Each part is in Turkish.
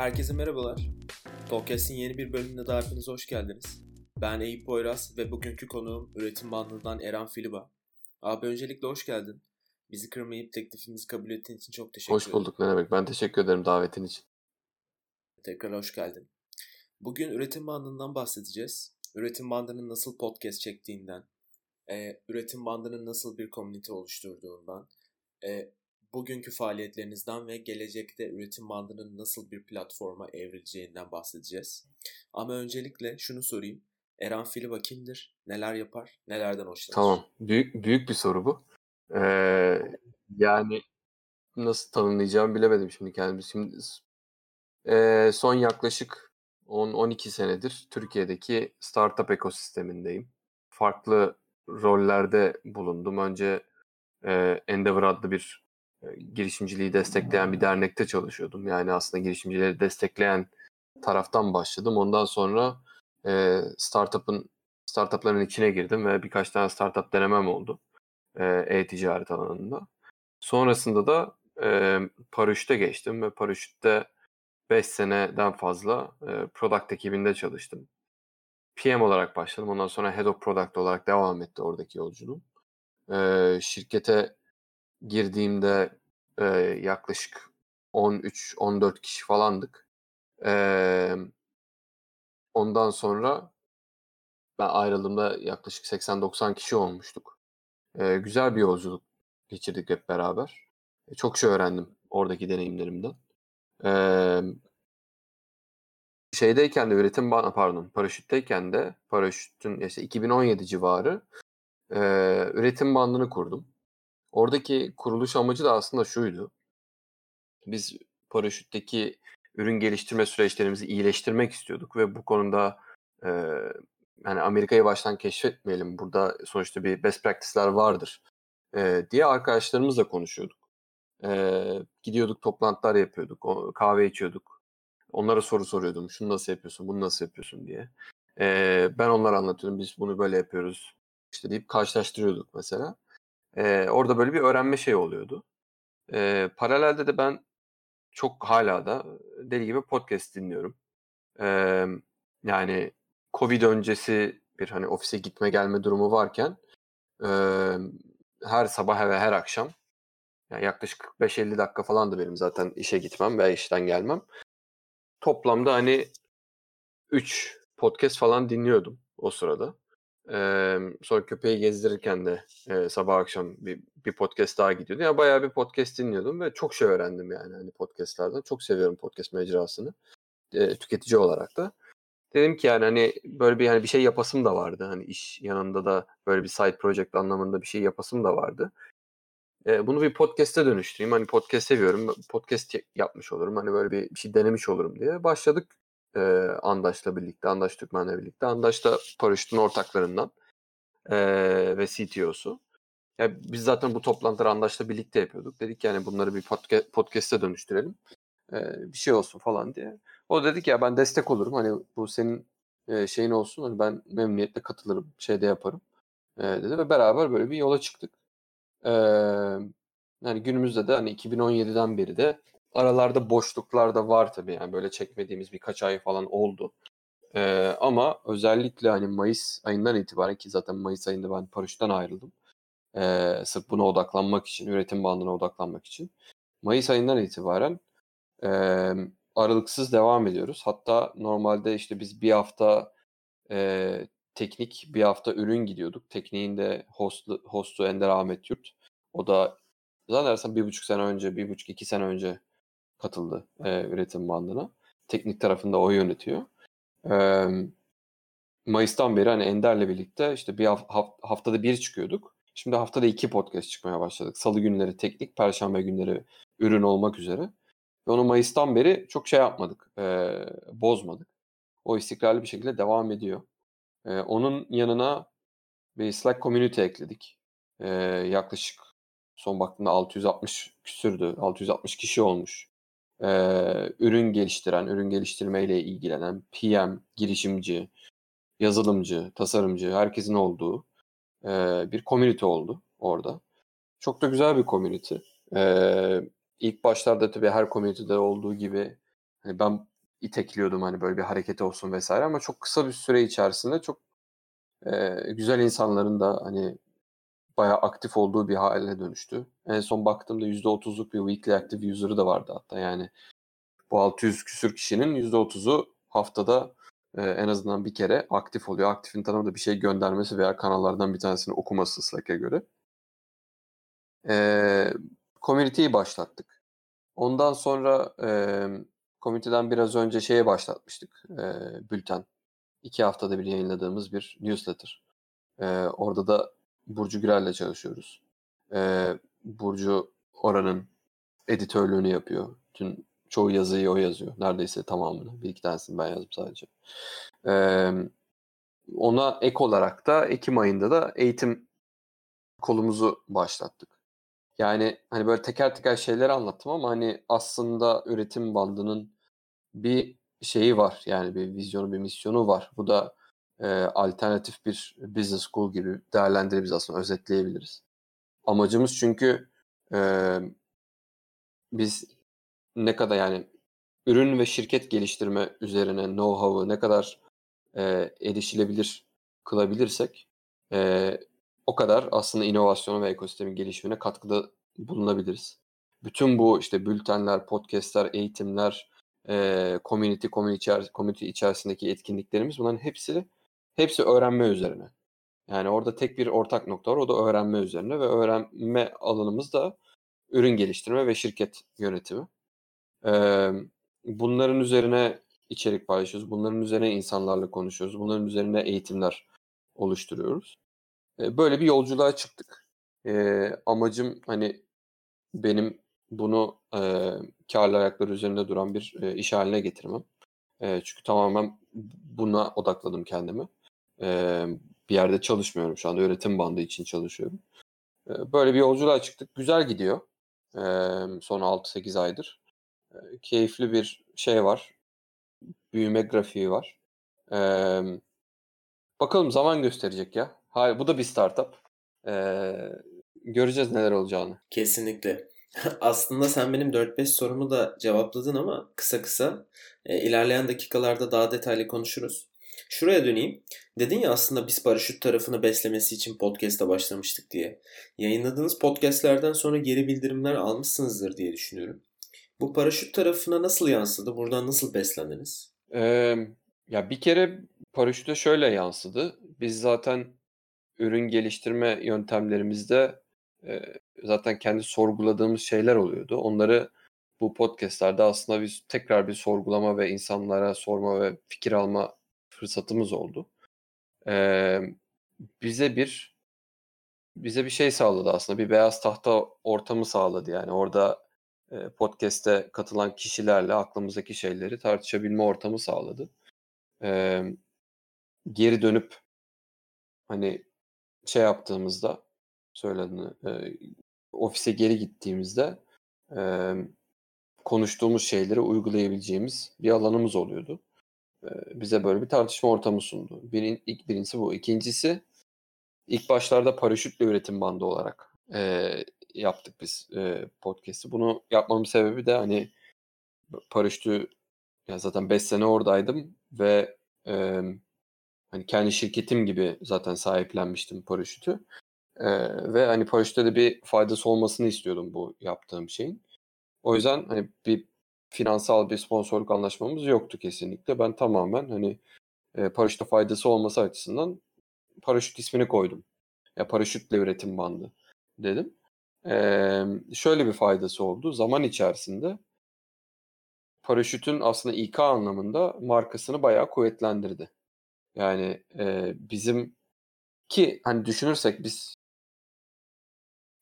Herkese merhabalar. Podcast'in yeni bir bölümüne daha hepiniz hoş geldiniz. Ben Eyüp Boyraz ve bugünkü konuğum üretim bandından Eren Filiba. Abi öncelikle hoş geldin. Bizi kırmayıp teklifimizi kabul ettiğin için çok teşekkür ederim. Hoş bulduk ne demek. Ben teşekkür ederim davetin için. Tekrar hoş geldin. Bugün üretim bandından bahsedeceğiz. Üretim bandının nasıl podcast çektiğinden, e, üretim bandının nasıl bir komünite oluşturduğundan, e, bugünkü faaliyetlerinizden ve gelecekte üretim bandının nasıl bir platforma evrileceğinden bahsedeceğiz. Ama öncelikle şunu sorayım. Eren Filiba kimdir? Neler yapar? Nelerden hoşlanır? Tamam. Büyük, büyük bir soru bu. Ee, yani nasıl tanımlayacağımı bilemedim şimdi kendimi. Şimdi e, son yaklaşık 10-12 senedir Türkiye'deki startup ekosistemindeyim. Farklı rollerde bulundum. Önce e, Endeavor adlı bir girişimciliği destekleyen bir dernekte çalışıyordum. Yani aslında girişimcileri destekleyen taraftan başladım. Ondan sonra e, startup'ın startupların içine girdim ve birkaç tane startup denemem oldu e-ticaret alanında. Sonrasında da e, Paraşüt'e geçtim ve Paraşüt'te 5 seneden fazla e, product ekibinde çalıştım. PM olarak başladım. Ondan sonra Head of Product olarak devam etti oradaki yolculuğum. E, şirkete girdiğimde e, yaklaşık 13-14 kişi falandık. E, ondan sonra ben ayrıldığımda yaklaşık 80-90 kişi olmuştuk. E, güzel bir yolculuk geçirdik hep beraber. E, çok şey öğrendim oradaki deneyimlerimden. E, şeydeyken de üretim bana pardon paraşütteyken de paraşütün işte 2017 civarı e, üretim bandını kurdum. Oradaki kuruluş amacı da aslında şuydu. Biz paraşütteki ürün geliştirme süreçlerimizi iyileştirmek istiyorduk ve bu konuda e, yani Amerika'yı baştan keşfetmeyelim. Burada sonuçta bir best practice'ler vardır e, diye arkadaşlarımızla konuşuyorduk. E, gidiyorduk toplantılar yapıyorduk, o, kahve içiyorduk. Onlara soru soruyordum. Şunu nasıl yapıyorsun, bunu nasıl yapıyorsun diye. E, ben onlara anlatıyordum. Biz bunu böyle yapıyoruz. İşte deyip karşılaştırıyorduk mesela. E, orada böyle bir öğrenme şey oluyordu. E, paralelde de ben çok hala da deli gibi podcast dinliyorum. E, yani Covid öncesi bir hani ofise gitme gelme durumu varken e, her sabah ve her akşam yani yaklaşık 45-50 dakika falan da benim zaten işe gitmem ve işten gelmem. Toplamda hani 3 podcast falan dinliyordum o sırada. Ee, sonra köpeği gezdirirken de e, sabah akşam bir, bir podcast daha gidiyordu. Yani bayağı bir podcast dinliyordum ve çok şey öğrendim yani hani podcastlardan. Çok seviyorum podcast mecrasını. E, tüketici olarak da. Dedim ki yani hani böyle bir hani bir şey yapasım da vardı. Hani iş yanında da böyle bir side project anlamında bir şey yapasım da vardı. E, bunu bir podcast'e dönüştüreyim. Hani podcast seviyorum. Podcast yapmış olurum. Hani böyle bir, şey denemiş olurum diye başladık e, Andaş'la birlikte, Andaş Türkmen'le birlikte. Andaş da Paraşüt'ün ortaklarından e, ve CTO'su. Ya biz zaten bu toplantıları Andaş'la birlikte yapıyorduk. Dedik yani bunları bir podcast, podcast'e dönüştürelim. E, bir şey olsun falan diye. O dedik ya ben destek olurum. Hani bu senin e, şeyin olsun. Hani ben memnuniyetle katılırım. Şeyde yaparım. E, dedi ve beraber böyle bir yola çıktık. E, yani günümüzde de hani 2017'den beri de aralarda boşluklar da var tabii yani böyle çekmediğimiz birkaç ay falan oldu. Ee, ama özellikle hani Mayıs ayından itibaren ki zaten Mayıs ayında ben paraşütten ayrıldım. Ee, sırf buna odaklanmak için, üretim bandına odaklanmak için. Mayıs ayından itibaren e, aralıksız devam ediyoruz. Hatta normalde işte biz bir hafta e, teknik, bir hafta ürün gidiyorduk. Tekniğin de hostu, hostu Ender Ahmet Yurt. O da zannedersem bir buçuk sene önce, bir buçuk iki sene önce katıldı e, üretim bandına. Teknik tarafında o yönetiyor. E, Mayıs'tan beri hani Ender'le birlikte işte bir haf- haftada bir çıkıyorduk. Şimdi haftada iki podcast çıkmaya başladık. Salı günleri teknik, perşembe günleri ürün olmak üzere. Ve onu Mayıs'tan beri çok şey yapmadık, e, bozmadık. O istikrarlı bir şekilde devam ediyor. E, onun yanına bir Slack community ekledik. E, yaklaşık son baktığımda 660 küsürdü. 660 kişi olmuş. E, ürün geliştiren, ürün geliştirmeyle ilgilenen PM, girişimci, yazılımcı, tasarımcı, herkesin olduğu e, bir community oldu orada. Çok da güzel bir community. E, ilk başlarda tabii her community'de olduğu gibi hani ben itekliyordum hani böyle bir hareket olsun vesaire ama çok kısa bir süre içerisinde çok e, güzel insanların da hani bayağı aktif olduğu bir hale dönüştü. En son baktığımda %30'luk bir weekly active user'ı da vardı hatta yani bu 600 küsür kişinin %30'u haftada e, en azından bir kere aktif oluyor. Aktifin tanımı da bir şey göndermesi veya kanallardan bir tanesini okuması Slack'e göre. E, community'yi başlattık. Ondan sonra e, community'den biraz önce şeye başlatmıştık. E, bülten. İki haftada bir yayınladığımız bir newsletter. E, orada da Burcu Gürel'le çalışıyoruz. E, Burcu oranın editörlüğünü yapıyor. Tüm çoğu yazıyı o yazıyor. Neredeyse tamamını. Bir iki tanesini ben yazdım sadece. Ee, ona ek olarak da Ekim ayında da eğitim kolumuzu başlattık. Yani hani böyle teker teker şeyler anlattım ama hani aslında üretim bandının bir şeyi var. Yani bir vizyonu, bir misyonu var. Bu da e, alternatif bir business school gibi değerlendirebiliriz aslında, özetleyebiliriz. Amacımız çünkü e, biz ne kadar yani ürün ve şirket geliştirme üzerine know-how'ı ne kadar e, erişilebilir kılabilirsek e, o kadar aslında inovasyona ve ekosistemin gelişimine katkıda bulunabiliriz. Bütün bu işte bültenler, podcastler, eğitimler, e, community, community, içer, community içerisindeki etkinliklerimiz bunların hepsi hepsi öğrenme üzerine. Yani orada tek bir ortak nokta var o da öğrenme üzerine ve öğrenme alanımız da ürün geliştirme ve şirket yönetimi. Ee, bunların üzerine içerik paylaşıyoruz. Bunların üzerine insanlarla konuşuyoruz. Bunların üzerine eğitimler oluşturuyoruz. Ee, böyle bir yolculuğa çıktık. Ee, amacım hani benim bunu e, karlı ayaklar üzerinde duran bir e, iş haline getirmem. E, çünkü tamamen buna odakladım kendimi. E, bir yerde çalışmıyorum şu anda. Öğretim bandı için çalışıyorum. E, böyle bir yolculuğa çıktık. Güzel gidiyor. E, son 6-8 aydır keyifli bir şey var. Büyüme grafiği var. Ee, bakalım zaman gösterecek ya. Hayır, bu da bir startup. Ee, göreceğiz neler olacağını. Kesinlikle. Aslında sen benim 4-5 sorumu da cevapladın ama kısa kısa e, ilerleyen dakikalarda daha detaylı konuşuruz. Şuraya döneyim. Dedin ya aslında biz paraşüt tarafını beslemesi için podcast'a başlamıştık diye. Yayınladığınız podcast'lerden sonra geri bildirimler almışsınızdır diye düşünüyorum. Bu paraşüt tarafına nasıl yansıdı? Buradan nasıl beslendiniz? Ee, ya bir kere paraşüte şöyle yansıdı. Biz zaten ürün geliştirme yöntemlerimizde e, zaten kendi sorguladığımız şeyler oluyordu. Onları bu podcastlerde aslında biz tekrar bir sorgulama ve insanlara sorma ve fikir alma fırsatımız oldu. Ee, bize bir bize bir şey sağladı aslında. Bir beyaz tahta ortamı sağladı yani. Orada podcast'e katılan kişilerle aklımızdaki şeyleri tartışabilme ortamı sağladı. Ee, geri dönüp hani şey yaptığımızda söylediğini e, ofise geri gittiğimizde e, konuştuğumuz şeyleri uygulayabileceğimiz bir alanımız oluyordu. E, bize böyle bir tartışma ortamı sundu. Birin, ilk birincisi bu. İkincisi ilk başlarda paraşütle üretim bandı olarak e, yaptık biz e, podcast'i. Bunu yapmamın sebebi de hani paraşütü ya zaten 5 sene oradaydım ve e, hani kendi şirketim gibi zaten sahiplenmiştim paraşütü. E, ve hani paraşütte de bir faydası olmasını istiyordum bu yaptığım şeyin. O yüzden hani bir finansal bir sponsorluk anlaşmamız yoktu kesinlikle. Ben tamamen hani e, paraşütte faydası olması açısından paraşüt ismini koydum. Ya paraşütle üretim bandı dedim. Eee, şöyle bir faydası oldu. Zaman içerisinde paraşütün aslında İK anlamında markasını bayağı kuvvetlendirdi. Yani e, bizim ki hani düşünürsek biz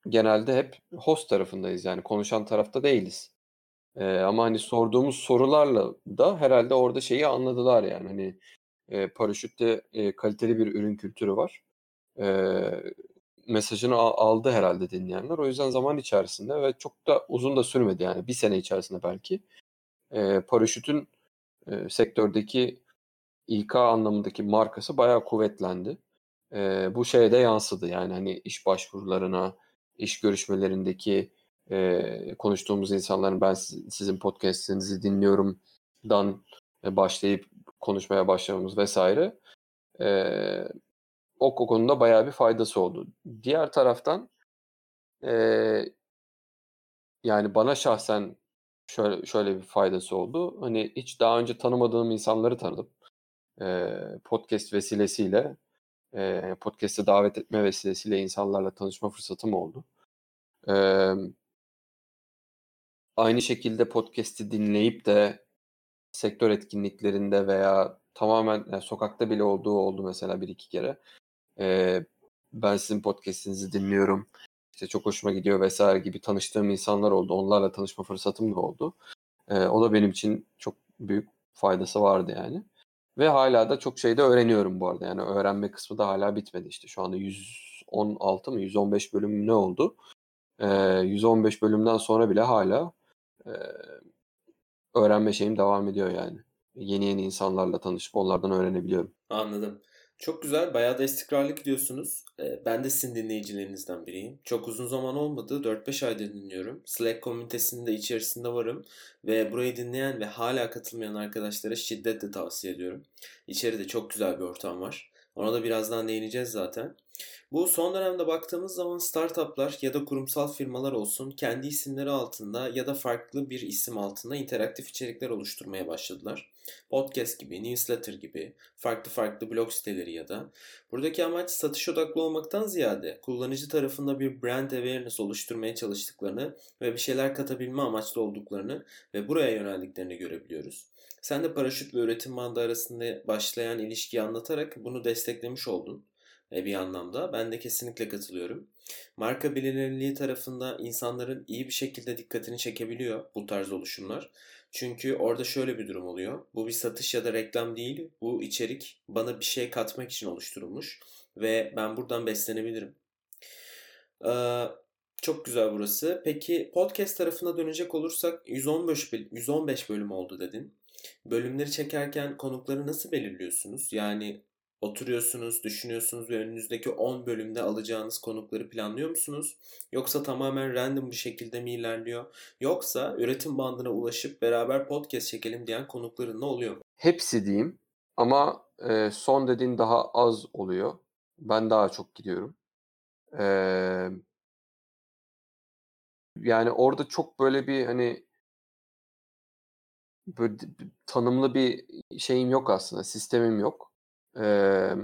genelde hep host tarafındayız yani konuşan tarafta değiliz. E, ama hani sorduğumuz sorularla da herhalde orada şeyi anladılar yani hani e, paraşütte e, kaliteli bir ürün kültürü var. E, mesajını aldı herhalde dinleyenler. O yüzden zaman içerisinde ve çok da uzun da sürmedi yani bir sene içerisinde belki e, paraşütün e, sektördeki İK anlamındaki markası bayağı kuvvetlendi. E, bu şeye de yansıdı yani hani iş başvurularına, iş görüşmelerindeki e, konuştuğumuz insanların ben sizin podcast'inizi dinliyorumdan başlayıp konuşmaya başlamamız vesaire e, o konuda bayağı bir faydası oldu. Diğer taraftan e, yani bana şahsen şöyle şöyle bir faydası oldu. Hani hiç daha önce tanımadığım insanları tanıdım. E, podcast vesilesiyle e, podcast'e davet etme vesilesiyle insanlarla tanışma fırsatım oldu. E, aynı şekilde podcast'i dinleyip de sektör etkinliklerinde veya tamamen yani sokakta bile olduğu oldu mesela bir iki kere. E, ben sizin podcast'inizi dinliyorum. İşte çok hoşuma gidiyor vesaire gibi tanıştığım insanlar oldu. Onlarla tanışma fırsatım da oldu. E, o da benim için çok büyük faydası vardı yani. Ve hala da çok şey de öğreniyorum bu arada. Yani öğrenme kısmı da hala bitmedi işte. Şu anda 116 mı 115 bölüm ne oldu? Ee, 115 bölümden sonra bile hala öğrenme şeyim devam ediyor yani. Yeni yeni insanlarla tanışıp onlardan öğrenebiliyorum. Anladım. Çok güzel. Bayağı da istikrarlı gidiyorsunuz. Ben de sizin dinleyicilerinizden biriyim. Çok uzun zaman olmadı. 4-5 aydır dinliyorum. Slack komünitesinin de içerisinde varım. Ve burayı dinleyen ve hala katılmayan arkadaşlara şiddetle tavsiye ediyorum. İçeride çok güzel bir ortam var. Ona da birazdan değineceğiz zaten. Bu son dönemde baktığımız zaman startuplar ya da kurumsal firmalar olsun kendi isimleri altında ya da farklı bir isim altında interaktif içerikler oluşturmaya başladılar. Podcast gibi, newsletter gibi, farklı farklı blog siteleri ya da buradaki amaç satış odaklı olmaktan ziyade kullanıcı tarafında bir brand awareness oluşturmaya çalıştıklarını ve bir şeyler katabilme amaçlı olduklarını ve buraya yöneldiklerini görebiliyoruz. Sen de paraşüt ve üretim bandı arasında başlayan ilişkiyi anlatarak bunu desteklemiş oldun bir anlamda. Ben de kesinlikle katılıyorum. Marka bilinirliği tarafında insanların iyi bir şekilde dikkatini çekebiliyor bu tarz oluşumlar. Çünkü orada şöyle bir durum oluyor. Bu bir satış ya da reklam değil. Bu içerik bana bir şey katmak için oluşturulmuş. Ve ben buradan beslenebilirim. Ee, çok güzel burası. Peki podcast tarafına dönecek olursak 115, 115 bölüm oldu dedin. Bölümleri çekerken konukları nasıl belirliyorsunuz? Yani oturuyorsunuz, düşünüyorsunuz ve önünüzdeki 10 bölümde alacağınız konukları planlıyor musunuz? Yoksa tamamen random bir şekilde mi ilerliyor? Yoksa üretim bandına ulaşıp beraber podcast çekelim diyen konukların ne oluyor mu? Hepsi diyeyim ama e, son dediğin daha az oluyor. Ben daha çok gidiyorum. E, yani orada çok böyle bir hani böyle tanımlı bir şeyim yok aslında, sistemim yok. Eee,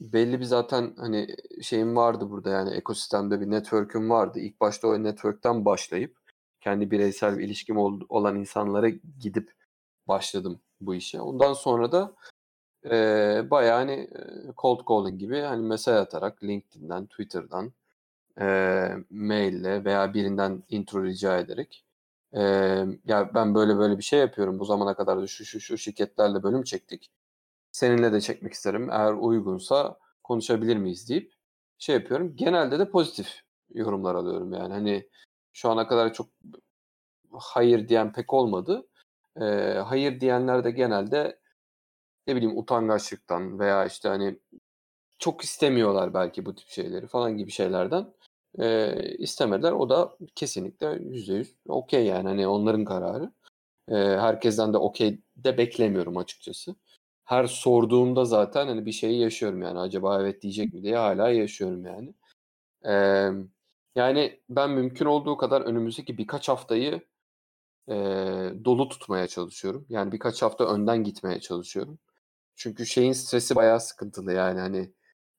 belli bir zaten, hani, şeyim vardı burada, yani, ekosistemde bir network'üm vardı. İlk başta o network'ten başlayıp kendi bireysel bir ilişkim ol olan insanlara gidip başladım bu işe. Ondan sonra da, eee, bayağı, hani, cold calling gibi, hani, mesaj atarak LinkedIn'den, Twitter'dan, eee, mail'le veya birinden intro rica ederek, emm, "Ya, ben böyle böyle bir şey yapıyorum. Bu zamana kadar da şu şu şu şirketlerle bölüm çektik. Seninle de çekmek isterim. Eğer uygunsa konuşabilir miyiz deyip şey yapıyorum. Genelde de pozitif yorumlar alıyorum yani. Hani şu ana kadar çok hayır diyen pek olmadı. Ee, hayır diyenler de genelde ne bileyim utangaçlıktan veya işte hani çok istemiyorlar belki bu tip şeyleri falan gibi şeylerden e, istemediler. O da kesinlikle yüzde yüz okey yani hani onların kararı. E, herkesten de okey de beklemiyorum açıkçası her sorduğumda zaten hani bir şeyi yaşıyorum yani acaba evet diyecek mi diye hala yaşıyorum yani. Ee, yani ben mümkün olduğu kadar önümüzdeki birkaç haftayı e, dolu tutmaya çalışıyorum. Yani birkaç hafta önden gitmeye çalışıyorum. Çünkü şeyin stresi bayağı sıkıntılı yani hani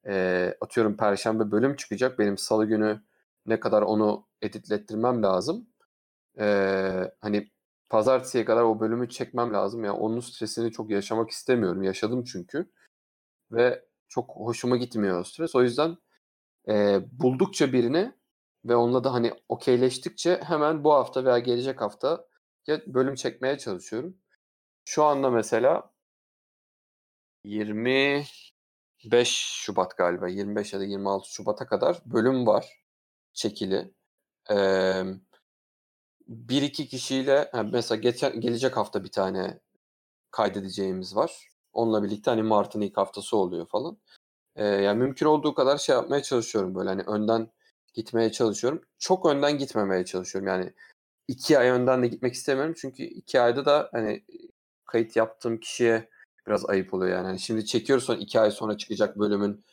e, atıyorum perşembe bölüm çıkacak benim salı günü ne kadar onu editlettirmem lazım. E, hani pazartesiye kadar o bölümü çekmem lazım. Yani onun stresini çok yaşamak istemiyorum. Yaşadım çünkü. ve çok hoşuma gitmiyor o stres. O yüzden e, buldukça birini ve onunla da hani okeyleştikçe hemen bu hafta veya gelecek hafta bölüm çekmeye çalışıyorum. Şu anda mesela 25 Şubat galiba 25 ya da 26 Şubat'a kadar bölüm var çekili. Ee, bir iki kişiyle mesela geçen, gelecek hafta bir tane kaydedeceğimiz var. Onunla birlikte hani Mart'ın ilk haftası oluyor falan. Ee, yani mümkün olduğu kadar şey yapmaya çalışıyorum böyle hani önden gitmeye çalışıyorum. Çok önden gitmemeye çalışıyorum yani iki ay önden de gitmek istemiyorum çünkü iki ayda da hani kayıt yaptığım kişiye biraz ayıp oluyor yani. yani şimdi çekiyoruz sonra iki ay sonra çıkacak bölümün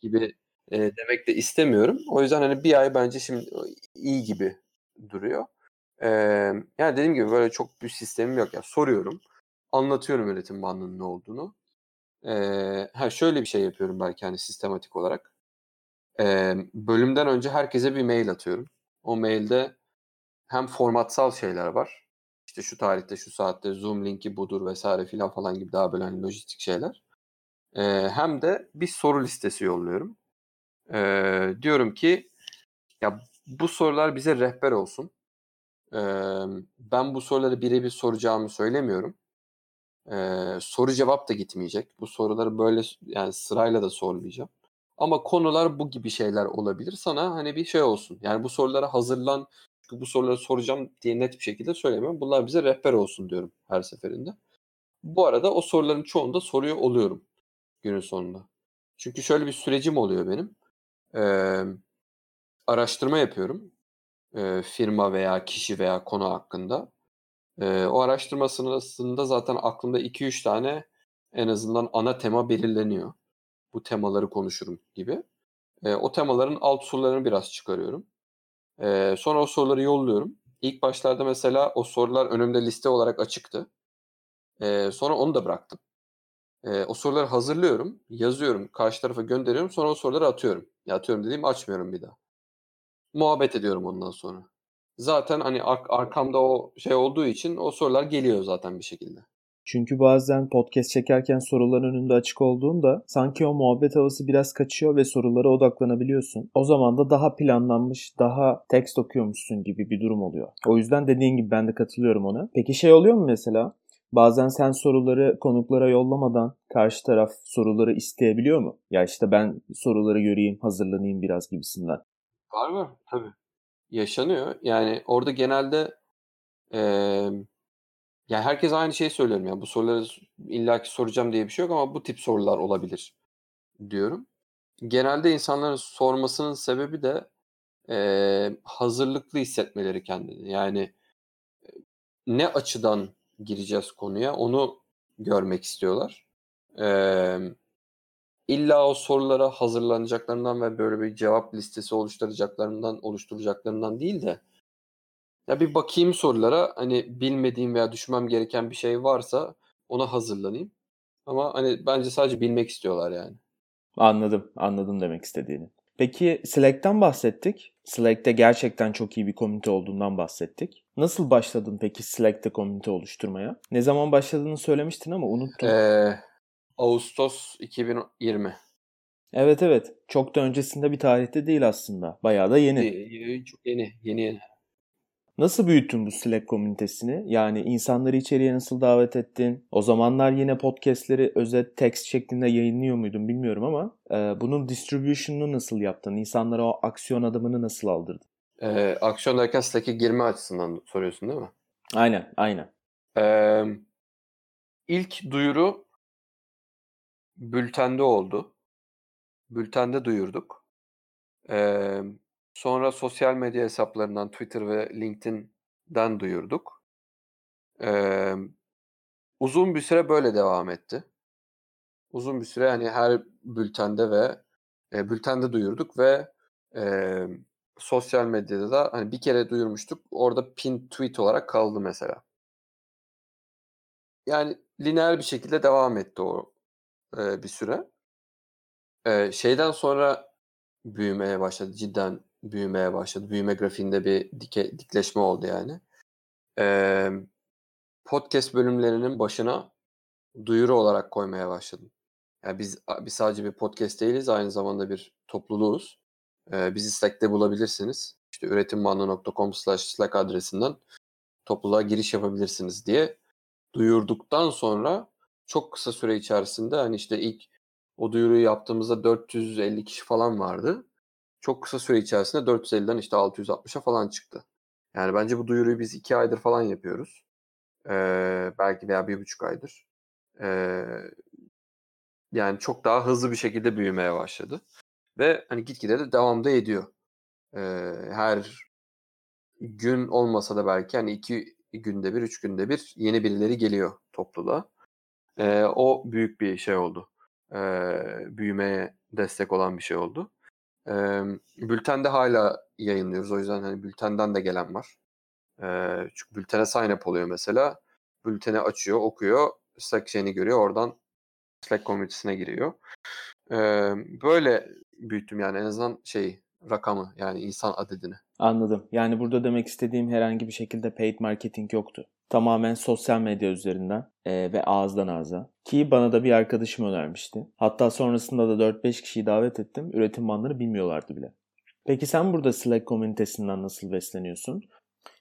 gibi e, demek de istemiyorum. O yüzden hani bir ay bence şimdi iyi gibi duruyor. E, yani dediğim gibi böyle çok bir sistemim yok. Yani soruyorum. Anlatıyorum üretim bandının ne olduğunu. E, ha şöyle bir şey yapıyorum belki hani sistematik olarak. E, bölümden önce herkese bir mail atıyorum. O mailde hem formatsal şeyler var. İşte şu tarihte, şu saatte Zoom linki budur vesaire filan falan gibi daha böyle hani lojistik şeyler. E, hem de bir soru listesi yolluyorum. E, diyorum ki ya bu sorular bize rehber olsun. Ben bu soruları birebir soracağımı söylemiyorum. Soru cevap da gitmeyecek. Bu soruları böyle yani sırayla da sormayacağım. Ama konular bu gibi şeyler olabilir. Sana hani bir şey olsun. Yani bu sorulara hazırlan. Çünkü bu soruları soracağım diye net bir şekilde söylemiyorum. Bunlar bize rehber olsun diyorum her seferinde. Bu arada o soruların çoğunu da soruyor oluyorum günün sonunda. Çünkü şöyle bir sürecim oluyor benim. Ee, araştırma yapıyorum. Ee, firma veya kişi veya konu hakkında. Ee, o araştırma sırasında zaten aklımda 2-3 tane en azından ana tema belirleniyor. Bu temaları konuşurum gibi. Ee, o temaların alt sorularını biraz çıkarıyorum. Ee, sonra o soruları yolluyorum. İlk başlarda mesela o sorular önümde liste olarak açıktı. Ee, sonra onu da bıraktım. Ee, o soruları hazırlıyorum, yazıyorum, karşı tarafa gönderiyorum. Sonra o soruları atıyorum. Ya atıyorum dediğim açmıyorum bir daha. Muhabbet ediyorum ondan sonra. Zaten hani ar- arkamda o şey olduğu için o sorular geliyor zaten bir şekilde. Çünkü bazen podcast çekerken soruların önünde açık olduğunda sanki o muhabbet havası biraz kaçıyor ve sorulara odaklanabiliyorsun. O zaman da daha planlanmış, daha tekst okuyormuşsun gibi bir durum oluyor. O yüzden dediğin gibi ben de katılıyorum ona. Peki şey oluyor mu mesela? Bazen sen soruları konuklara yollamadan karşı taraf soruları isteyebiliyor mu? Ya işte ben soruları göreyim, hazırlanayım biraz gibisinden. Var mı? Tabii. Yaşanıyor. Yani orada genelde ee, yani herkes aynı şeyi söylüyorum. Yani bu soruları illaki soracağım diye bir şey yok ama bu tip sorular olabilir diyorum. Genelde insanların sormasının sebebi de ee, hazırlıklı hissetmeleri kendini. Yani ne açıdan gireceğiz konuya onu görmek istiyorlar. Ee, illa o sorulara hazırlanacaklarından ve böyle bir cevap listesi oluşturacaklarından oluşturacaklarından değil de ya bir bakayım sorulara hani bilmediğim veya düşünmem gereken bir şey varsa ona hazırlanayım. Ama hani bence sadece bilmek istiyorlar yani. Anladım. Anladım demek istediğini. Peki Slack'ten bahsettik. Slack'te gerçekten çok iyi bir komünite olduğundan bahsettik. Nasıl başladın peki Slack'te komünite oluşturmaya? Ne zaman başladığını söylemiştin ama unuttum. Ee, Ağustos 2020. Evet evet. Çok da öncesinde bir tarihte değil aslında. Bayağı da yeni. Çok yeni. Yeni yeni. Nasıl büyüttün bu Slack komünitesini? Yani insanları içeriye nasıl davet ettin? O zamanlar yine podcastleri özet text şeklinde yayınlıyor muydun bilmiyorum ama e, bunun distribution'unu nasıl yaptın? İnsanlara o aksiyon adımını nasıl aldırdın? Ee, aksiyon derken Slack'e girme açısından soruyorsun değil mi? Aynen, aynen. Ee, ilk duyuru bültende oldu. Bültende duyurduk. Ee, Sonra sosyal medya hesaplarından Twitter ve LinkedIn'den duyurduk. Ee, uzun bir süre böyle devam etti. Uzun bir süre hani her bültende ve e, bültende duyurduk ve e, sosyal medyada da hani bir kere duyurmuştuk. Orada pin tweet olarak kaldı mesela. Yani lineer bir şekilde devam etti o e, bir süre. E, şeyden sonra büyümeye başladı. Cidden büyümeye başladı. Büyüme grafiğinde bir dike, dikleşme oldu yani. Ee, podcast bölümlerinin başına duyuru olarak koymaya başladım. Yani biz, biz sadece bir podcast değiliz, aynı zamanda bir topluluğuz. Ee, bizi Slack'te bulabilirsiniz. İşte üretimbandı.com slash Slack adresinden topluluğa giriş yapabilirsiniz diye duyurduktan sonra çok kısa süre içerisinde hani işte ilk o duyuruyu yaptığımızda 450 kişi falan vardı. Çok kısa süre içerisinde 450'den işte 660'a falan çıktı. Yani bence bu duyuruyu biz iki aydır falan yapıyoruz. Ee, belki veya bir buçuk aydır. Ee, yani çok daha hızlı bir şekilde büyümeye başladı. Ve hani gitgide de devam da ediyor. Ee, her gün olmasa da belki hani iki günde bir, üç günde bir yeni birileri geliyor topluluğa. Ee, o büyük bir şey oldu. Ee, büyümeye destek olan bir şey oldu. Ee, bültende hala yayınlıyoruz. O yüzden hani bültenden de gelen var. Ee, çünkü bültene sign up oluyor mesela. Bülteni açıyor, okuyor. Slack şeyini görüyor. Oradan Slack komünitesine giriyor. Ee, böyle büyüttüm yani en azından şey rakamı yani insan adedini. Anladım. Yani burada demek istediğim herhangi bir şekilde paid marketing yoktu. Tamamen sosyal medya üzerinden e, ve ağızdan ağza. Ki bana da bir arkadaşım önermişti. Hatta sonrasında da 4-5 kişiyi davet ettim. Üretim bandını bilmiyorlardı bile. Peki sen burada Slack komünitesinden nasıl besleniyorsun?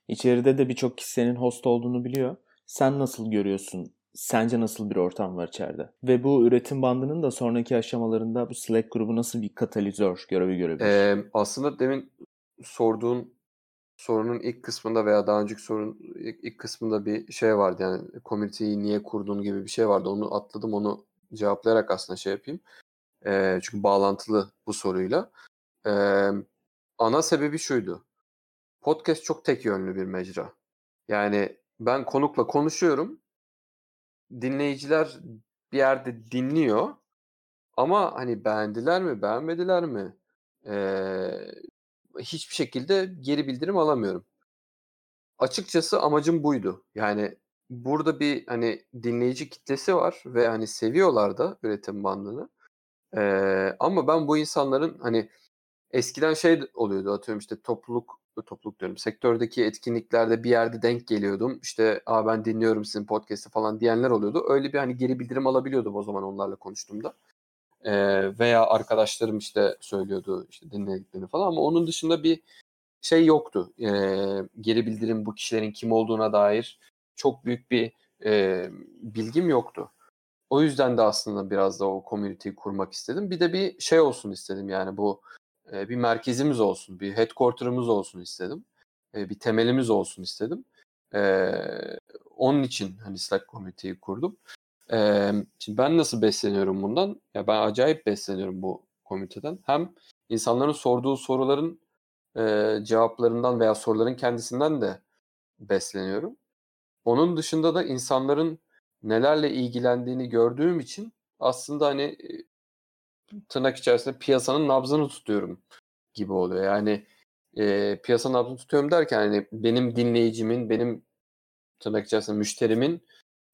İçeride de birçok kişi senin host olduğunu biliyor. Sen nasıl görüyorsun Sence nasıl bir ortam var içeride? Ve bu üretim bandının da sonraki aşamalarında bu Slack grubu nasıl bir katalizör görevi görebilir? Ee, aslında demin sorduğun sorunun ilk kısmında veya daha önceki sorunun ilk, ilk kısmında bir şey vardı. Yani community'yi niye kurduğun gibi bir şey vardı. Onu atladım. Onu cevaplayarak aslında şey yapayım. Ee, çünkü bağlantılı bu soruyla. Ee, ana sebebi şuydu. Podcast çok tek yönlü bir mecra. Yani ben konukla konuşuyorum dinleyiciler bir yerde dinliyor ama hani beğendiler mi beğenmediler mi ee, hiçbir şekilde geri bildirim alamıyorum. Açıkçası amacım buydu. Yani burada bir hani dinleyici kitlesi var ve hani seviyorlar da üretim bandını. Ee, ama ben bu insanların hani eskiden şey oluyordu atıyorum işte topluluk topluluk diyorum sektördeki etkinliklerde bir yerde denk geliyordum. İşte Aa, ben dinliyorum sizin podcast'i falan diyenler oluyordu. Öyle bir hani geri bildirim alabiliyordum o zaman onlarla konuştuğumda. Ee, veya arkadaşlarım işte söylüyordu işte dinlediklerini falan ama onun dışında bir şey yoktu. Ee, geri bildirim bu kişilerin kim olduğuna dair çok büyük bir e, bilgim yoktu. O yüzden de aslında biraz da o community'yi kurmak istedim. Bir de bir şey olsun istedim yani bu e, bir merkezimiz olsun, bir headquarter'ımız olsun istedim. E, bir temelimiz olsun istedim. E, onun için hani Slack Community'yi kurdum. E, şimdi ben nasıl besleniyorum bundan? Ya ben acayip besleniyorum bu komiteden. Hem insanların sorduğu soruların e, cevaplarından veya soruların kendisinden de besleniyorum. Onun dışında da insanların nelerle ilgilendiğini gördüğüm için aslında hani tırnak içerisinde piyasanın nabzını tutuyorum gibi oluyor. Yani e, piyasanın nabzını tutuyorum derken hani benim dinleyicimin, benim tırnak içerisinde müşterimin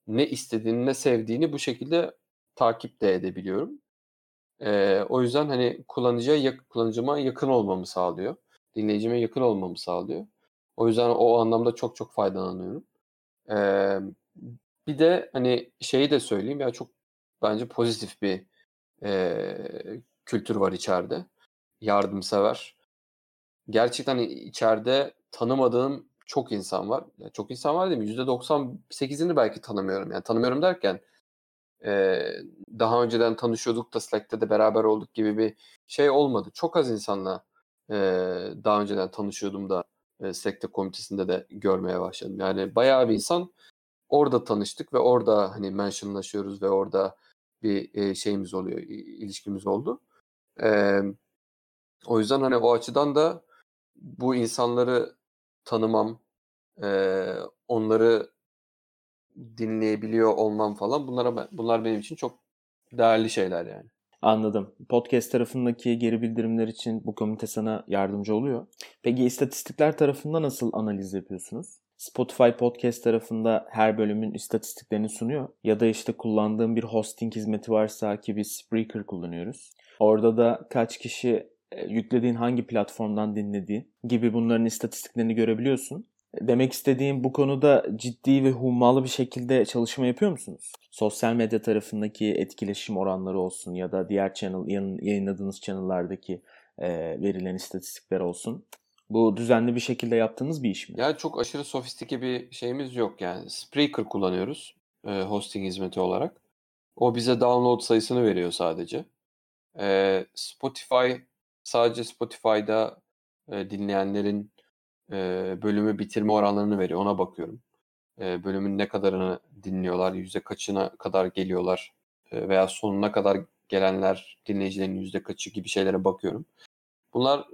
ne istediğini, ne sevdiğini bu şekilde takip de edebiliyorum. E, o yüzden hani kullanıcıya yak, kullanıcıma yakın olmamı sağlıyor. Dinleyicime yakın olmamı sağlıyor. O yüzden o anlamda çok çok faydalanıyorum. E, bir de hani şeyi de söyleyeyim ya çok bence pozitif bir e, kültür var içeride. Yardımsever. Gerçekten içeride tanımadığım çok insan var. Yani çok insan var değil mi? %98'ini belki tanımıyorum. Yani tanımıyorum derken e, daha önceden tanışıyorduk da Slack'te de beraber olduk gibi bir şey olmadı. Çok az insanla e, daha önceden tanışıyordum da e, Slack'te komitesinde de görmeye başladım. Yani bayağı bir insan orada tanıştık ve orada hani mentionlaşıyoruz ve orada bir e, şeyimiz oluyor, ilişkimiz oldu. E, o yüzden hani o açıdan da bu insanları tanımam, e, onları dinleyebiliyor olmam falan bunlara bunlar benim için çok değerli şeyler yani. Anladım. Podcast tarafındaki geri bildirimler için bu komite sana yardımcı oluyor. Peki istatistikler tarafında nasıl analiz yapıyorsunuz? Spotify Podcast tarafında her bölümün istatistiklerini sunuyor. Ya da işte kullandığım bir hosting hizmeti varsa ki biz Spreaker kullanıyoruz. Orada da kaç kişi yüklediğin hangi platformdan dinlediği gibi bunların istatistiklerini görebiliyorsun. Demek istediğim bu konuda ciddi ve hummalı bir şekilde çalışma yapıyor musunuz? Sosyal medya tarafındaki etkileşim oranları olsun ya da diğer channel yayınladığınız channel'lardaki e, verilen istatistikler olsun. Bu düzenli bir şekilde yaptığınız bir iş mi? Yani çok aşırı sofistike bir şeyimiz yok yani. Spreaker kullanıyoruz e, hosting hizmeti olarak. O bize download sayısını veriyor sadece. E, Spotify sadece Spotify'da e, dinleyenlerin e, bölümü bitirme oranlarını veriyor. Ona bakıyorum. E, bölümün ne kadarını dinliyorlar, yüzde kaçına kadar geliyorlar e, veya sonuna kadar gelenler dinleyicilerin yüzde kaçı gibi şeylere bakıyorum. Bunlar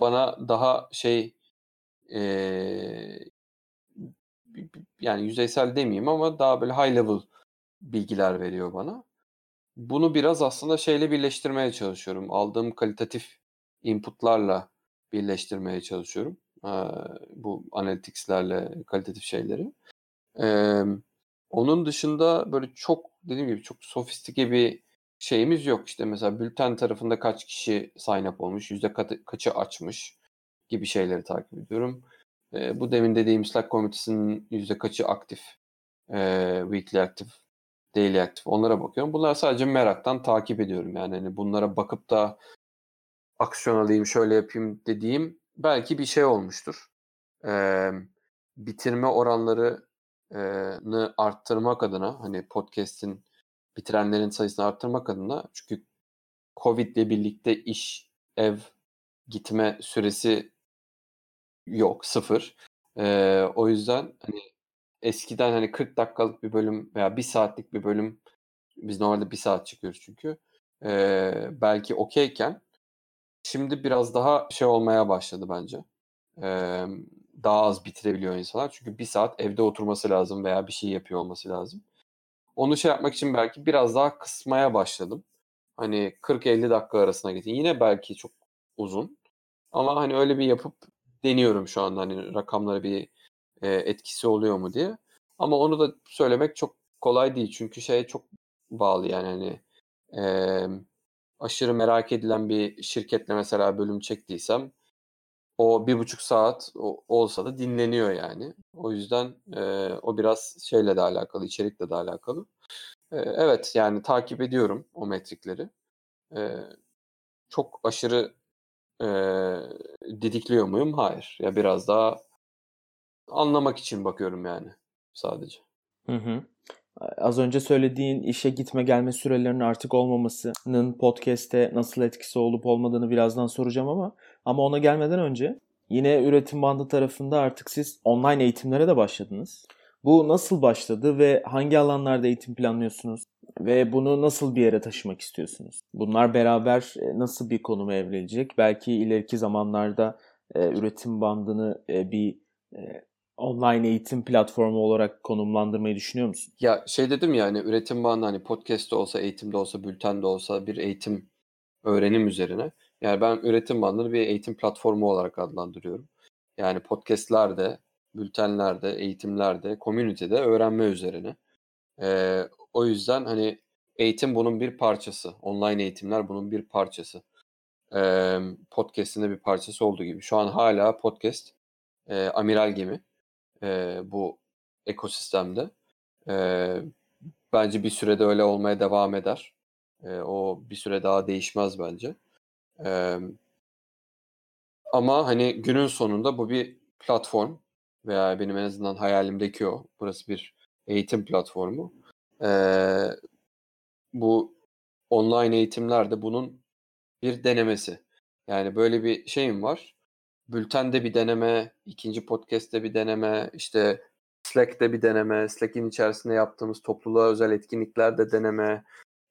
bana daha şey e, yani yüzeysel demeyeyim ama daha böyle high level bilgiler veriyor bana. Bunu biraz aslında şeyle birleştirmeye çalışıyorum. Aldığım kalitatif inputlarla birleştirmeye çalışıyorum. bu analytics'lerle kalitatif şeyleri. onun dışında böyle çok dediğim gibi çok sofistike bir şeyimiz yok. İşte mesela bülten tarafında kaç kişi sign up olmuş, yüzde kaçı açmış gibi şeyleri takip ediyorum. bu demin dediğim Slack komitesinin yüzde kaçı aktif, weekly active, daily active onlara bakıyorum. Bunlar sadece meraktan takip ediyorum. Yani hani bunlara bakıp da aksiyon alayım, şöyle yapayım dediğim belki bir şey olmuştur. Ee, bitirme oranlarını arttırmak adına hani podcast'in bitirenlerin sayısını arttırmak adına çünkü Covid ile birlikte iş, ev gitme süresi yok, sıfır. Ee, o yüzden hani eskiden hani 40 dakikalık bir bölüm veya bir saatlik bir bölüm biz normalde bir saat çıkıyoruz çünkü. Ee, belki okeyken Şimdi biraz daha şey olmaya başladı bence. Ee, daha az bitirebiliyor insanlar. Çünkü bir saat evde oturması lazım veya bir şey yapıyor olması lazım. Onu şey yapmak için belki biraz daha kısmaya başladım. Hani 40-50 dakika arasına getir. Yine belki çok uzun. Ama hani öyle bir yapıp deniyorum şu anda hani rakamlara bir e, etkisi oluyor mu diye. Ama onu da söylemek çok kolay değil. Çünkü şey çok bağlı yani hani e, aşırı merak edilen bir şirketle mesela bölüm çektiysem o bir buçuk saat olsa da dinleniyor yani. O yüzden e, o biraz şeyle de alakalı, içerikle de alakalı. E, evet yani takip ediyorum o metrikleri. E, çok aşırı e, didikliyor muyum? Hayır. Ya biraz daha anlamak için bakıyorum yani sadece. Hı hı az önce söylediğin işe gitme gelme sürelerinin artık olmamasının podcast'te nasıl etkisi olup olmadığını birazdan soracağım ama ama ona gelmeden önce yine üretim bandı tarafında artık siz online eğitimlere de başladınız. Bu nasıl başladı ve hangi alanlarda eğitim planlıyorsunuz? Ve bunu nasıl bir yere taşımak istiyorsunuz? Bunlar beraber e, nasıl bir konuma evrilecek? Belki ileriki zamanlarda e, üretim bandını e, bir e, online eğitim platformu olarak konumlandırmayı düşünüyor musun? Ya şey dedim ya hani üretim bağında hani podcast olsa, eğitim de olsa, bülten de olsa bir eğitim öğrenim üzerine. Yani ben üretim bandını bir eğitim platformu olarak adlandırıyorum. Yani podcastlerde, bültenlerde, eğitimlerde, community'de öğrenme üzerine. Ee, o yüzden hani eğitim bunun bir parçası. Online eğitimler bunun bir parçası. Ee, podcast'in de bir parçası olduğu gibi. Şu an hala podcast e, amiral gemi e, bu ekosistemde. E, bence bir sürede öyle olmaya devam eder. E, o bir süre daha değişmez bence. E, ama hani günün sonunda bu bir platform veya benim en azından hayalimdeki o. Burası bir eğitim platformu. E, bu online eğitimlerde bunun bir denemesi. Yani böyle bir şeyim var. Bülten'de bir deneme, ikinci podcast'te bir deneme, işte Slack'te bir deneme, Slack'in içerisinde yaptığımız topluluğa özel etkinliklerde deneme,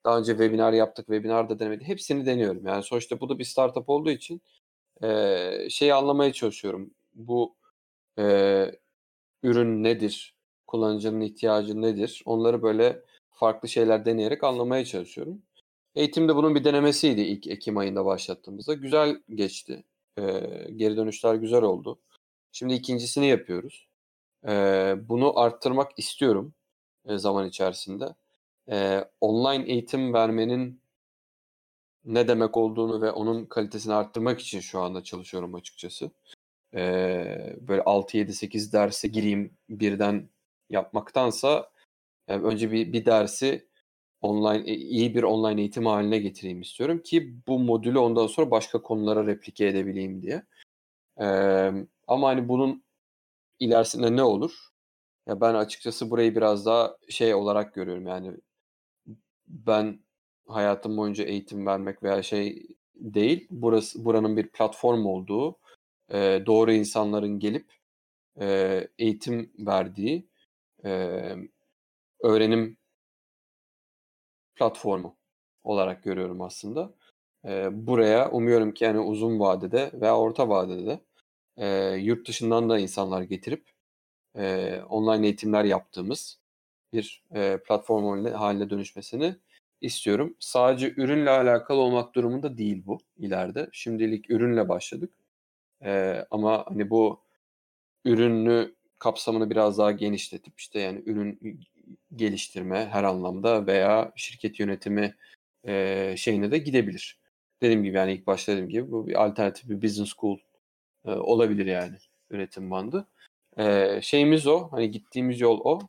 daha önce webinar yaptık, webinarda denemedi. Hepsini deniyorum. Yani sonuçta bu da bir startup olduğu için e, şeyi anlamaya çalışıyorum. Bu e, ürün nedir? Kullanıcının ihtiyacı nedir? Onları böyle farklı şeyler deneyerek anlamaya çalışıyorum. Eğitimde bunun bir denemesiydi ilk Ekim ayında başlattığımızda. Güzel geçti. Ee, geri dönüşler güzel oldu. Şimdi ikincisini yapıyoruz. Ee, bunu arttırmak istiyorum e, zaman içerisinde. Ee, online eğitim vermenin ne demek olduğunu ve onun kalitesini arttırmak için şu anda çalışıyorum açıkçası. böyle 6 7 8 derse gireyim birden yapmaktansa yani önce bir bir dersi online iyi bir online eğitim haline getireyim istiyorum ki bu modülü ondan sonra başka konulara replike edebileyim diye. Ee, ama hani bunun ilerisinde ne olur? Ya ben açıkçası burayı biraz daha şey olarak görüyorum yani ben hayatım boyunca eğitim vermek veya şey değil. Burası buranın bir platform olduğu, e, doğru insanların gelip e, eğitim verdiği e, öğrenim platformu olarak görüyorum aslında. E, buraya umuyorum ki yani uzun vadede veya orta vadede de e, yurt dışından da insanlar getirip e, online eğitimler yaptığımız bir e, platform haline dönüşmesini istiyorum. Sadece ürünle alakalı olmak durumunda değil bu ileride. Şimdilik ürünle başladık. E, ama hani bu ürünü kapsamını biraz daha genişletip işte yani ürün geliştirme her anlamda veya şirket yönetimi e, şeyine de gidebilir. Dediğim gibi yani ilk başta dediğim gibi bu bir alternatif bir business school e, olabilir yani üretim bandı. E, şeyimiz o hani gittiğimiz yol o.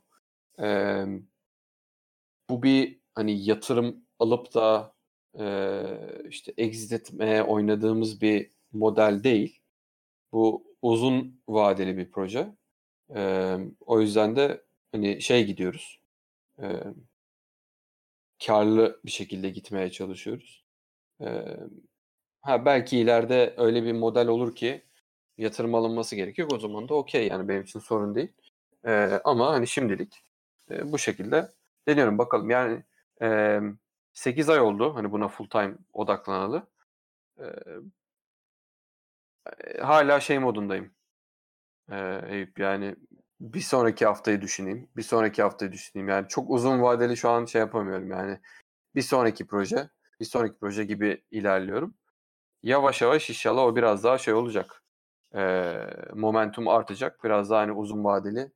E, bu bir hani yatırım alıp da e, işte exit etmeye oynadığımız bir model değil. Bu uzun vadeli bir proje. E, o yüzden de hani şey gidiyoruz. E, karlı bir şekilde gitmeye çalışıyoruz. E, ha belki ileride öyle bir model olur ki yatırım alınması gerekiyor. O zaman da okey yani benim için sorun değil. E, ama hani şimdilik e, bu şekilde deniyorum bakalım. Yani e, 8 ay oldu hani buna full time odaklanalı. E, hala şey modundayım. Eyüp yani bir sonraki haftayı düşüneyim. Bir sonraki haftayı düşüneyim. Yani çok uzun vadeli şu an şey yapamıyorum yani. Bir sonraki proje, bir sonraki proje gibi ilerliyorum. Yavaş yavaş inşallah o biraz daha şey olacak. E, momentum artacak. Biraz daha hani uzun vadeli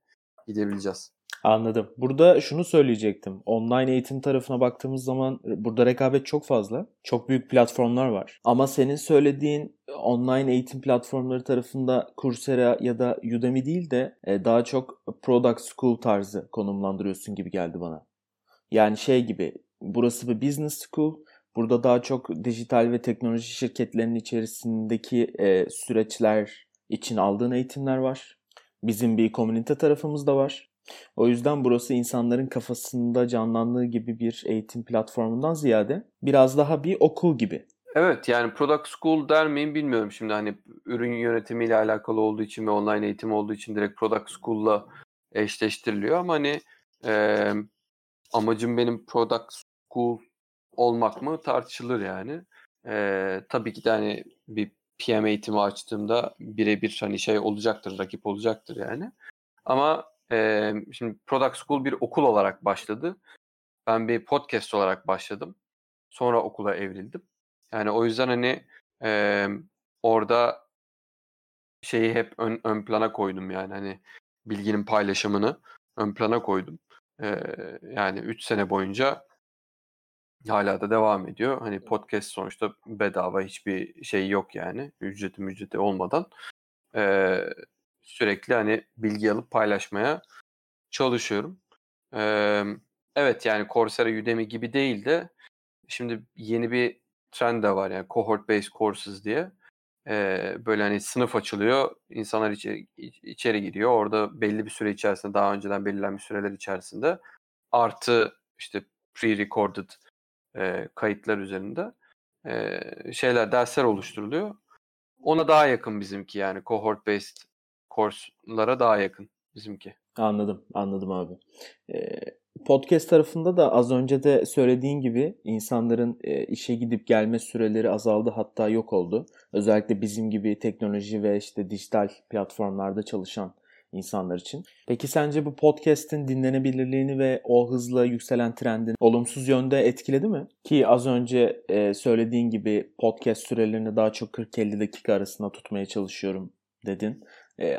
gidebileceğiz. Anladım. Burada şunu söyleyecektim. Online eğitim tarafına baktığımız zaman burada rekabet çok fazla. Çok büyük platformlar var. Ama senin söylediğin online eğitim platformları tarafında Coursera ya da Udemy değil de e, daha çok product school tarzı konumlandırıyorsun gibi geldi bana. Yani şey gibi burası bir business school. Burada daha çok dijital ve teknoloji şirketlerinin içerisindeki e, süreçler için aldığın eğitimler var. Bizim bir komünite tarafımız da var. O yüzden burası insanların kafasında canlandığı gibi bir eğitim platformundan ziyade biraz daha bir okul gibi. Evet yani product school der miyim bilmiyorum şimdi hani ürün yönetimiyle alakalı olduğu için ve online eğitim olduğu için direkt product school'la eşleştiriliyor ama hani e, amacım benim product school olmak mı tartışılır yani. E, tabii ki de hani bir PM eğitimi açtığımda birebir hani şey olacaktır, rakip olacaktır yani. Ama e, şimdi Product School bir okul olarak başladı. Ben bir podcast olarak başladım. Sonra okula evrildim. Yani o yüzden hani e, orada şeyi hep ön, ön plana koydum yani hani bilginin paylaşımını ön plana koydum. E, yani 3 sene boyunca hala da devam ediyor. Hani podcast sonuçta bedava hiçbir şey yok yani. Ücreti ücreti olmadan. E, sürekli hani bilgi alıp paylaşmaya çalışıyorum. Ee, evet yani Coursera, Udemy gibi değil de şimdi yeni bir trend de var yani cohort based courses diye. Ee, böyle hani sınıf açılıyor, insanlar içeri, içeri giriyor. Orada belli bir süre içerisinde, daha önceden belirlenmiş süreler içerisinde artı işte pre-recorded e, kayıtlar üzerinde e, şeyler, dersler oluşturuluyor. Ona daha yakın bizimki yani cohort based course'lara daha yakın bizimki. Anladım, anladım abi. podcast tarafında da az önce de söylediğin gibi insanların işe gidip gelme süreleri azaldı hatta yok oldu. Özellikle bizim gibi teknoloji ve işte dijital platformlarda çalışan insanlar için. Peki sence bu podcast'in dinlenebilirliğini ve o hızla yükselen trendin olumsuz yönde etkiledi mi? Ki az önce söylediğin gibi podcast sürelerini daha çok 40-50 dakika arasında tutmaya çalışıyorum dedin.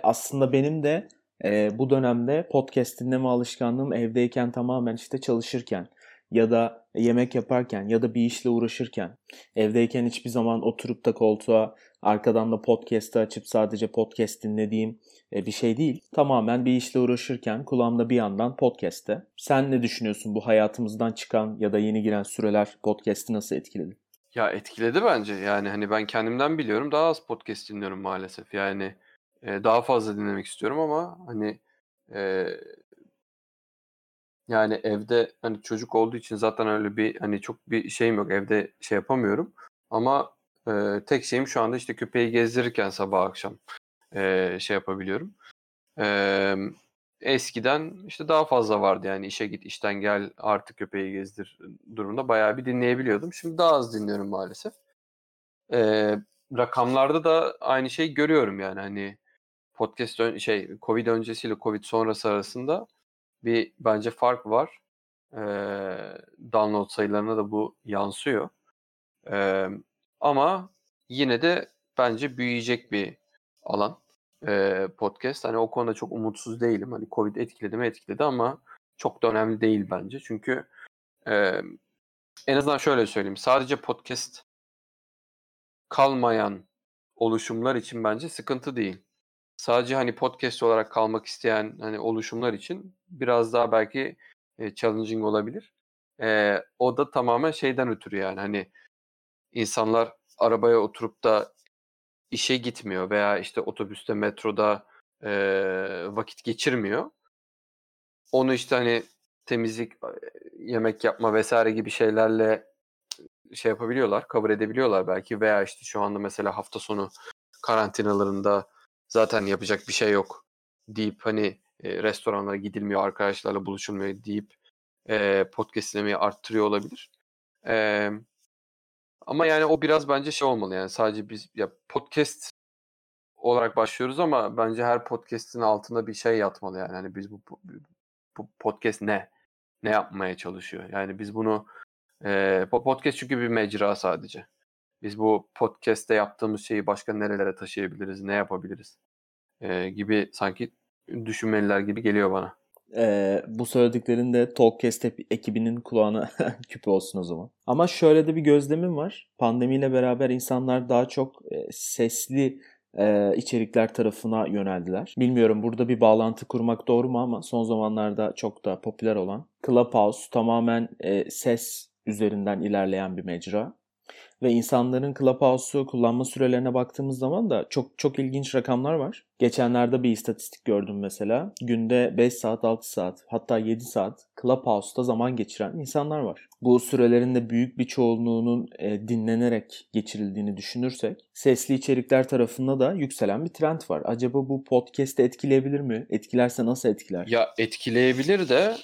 Aslında benim de e, bu dönemde podcast dinleme alışkanlığım evdeyken tamamen işte çalışırken ya da yemek yaparken ya da bir işle uğraşırken evdeyken hiçbir zaman oturup da koltuğa arkadan da podcast'ı açıp sadece podcast dinlediğim e, bir şey değil. Tamamen bir işle uğraşırken kulağımda bir yandan podcast'te. Sen ne düşünüyorsun bu hayatımızdan çıkan ya da yeni giren süreler podcast'i nasıl etkiledi? Ya etkiledi bence. Yani hani ben kendimden biliyorum daha az podcast dinliyorum maalesef. Yani e, daha fazla dinlemek istiyorum ama hani e, yani evde hani çocuk olduğu için zaten öyle bir hani çok bir şeyim yok. Evde şey yapamıyorum. Ama e, tek şeyim şu anda işte köpeği gezdirirken sabah akşam e, şey yapabiliyorum. E, eskiden işte daha fazla vardı yani işe git işten gel artık köpeği gezdir durumunda bayağı bir dinleyebiliyordum. Şimdi daha az dinliyorum maalesef. E, rakamlarda da aynı şeyi görüyorum yani hani podcast ön- şey Covid öncesiyle Covid sonrası arasında bir bence fark var. E, download sayılarına da bu yansıyor. E, ama yine de bence büyüyecek bir alan e, podcast. Hani o konuda çok umutsuz değilim. Hani Covid etkiledi mi etkiledi ama çok da önemli değil bence. Çünkü e, en azından şöyle söyleyeyim. Sadece podcast kalmayan oluşumlar için bence sıkıntı değil. Sadece hani podcast olarak kalmak isteyen hani oluşumlar için biraz daha belki e, challenging olabilir. E, o da tamamen şeyden ötürü yani hani insanlar arabaya oturup da işe gitmiyor veya işte otobüste, metroda e, vakit geçirmiyor. Onu işte hani temizlik, yemek yapma vesaire gibi şeylerle şey yapabiliyorlar, cover edebiliyorlar belki veya işte şu anda mesela hafta sonu karantinalarında zaten yapacak bir şey yok deyip hani e, restoranlara gidilmiyor, arkadaşlarla buluşulmuyor deyip e, podcast dinlemeyi arttırıyor olabilir. E, ama yani o biraz bence şey olmalı yani sadece biz ya podcast olarak başlıyoruz ama bence her podcast'in altında bir şey yatmalı yani. Hani biz bu, bu, bu podcast ne? Ne yapmaya çalışıyor? Yani biz bunu e, podcast çünkü bir mecra sadece. Biz bu podcast'te yaptığımız şeyi başka nerelere taşıyabiliriz, ne yapabiliriz e, gibi sanki düşünmeliler gibi geliyor bana. Ee, bu söylediklerin de Talkcast ekibinin kulağına küpe olsun o zaman. Ama şöyle de bir gözlemim var. Pandemiyle beraber insanlar daha çok e, sesli e, içerikler tarafına yöneldiler. Bilmiyorum burada bir bağlantı kurmak doğru mu ama son zamanlarda çok da popüler olan Clubhouse tamamen e, ses üzerinden ilerleyen bir mecra. Ve insanların Clubhouse'u kullanma sürelerine baktığımız zaman da çok çok ilginç rakamlar var. Geçenlerde bir istatistik gördüm mesela. Günde 5 saat, 6 saat hatta 7 saat Clubhouse'da zaman geçiren insanlar var. Bu sürelerin de büyük bir çoğunluğunun e, dinlenerek geçirildiğini düşünürsek sesli içerikler tarafında da yükselen bir trend var. Acaba bu podcast'ı etkileyebilir mi? Etkilerse nasıl etkiler? Ya etkileyebilir de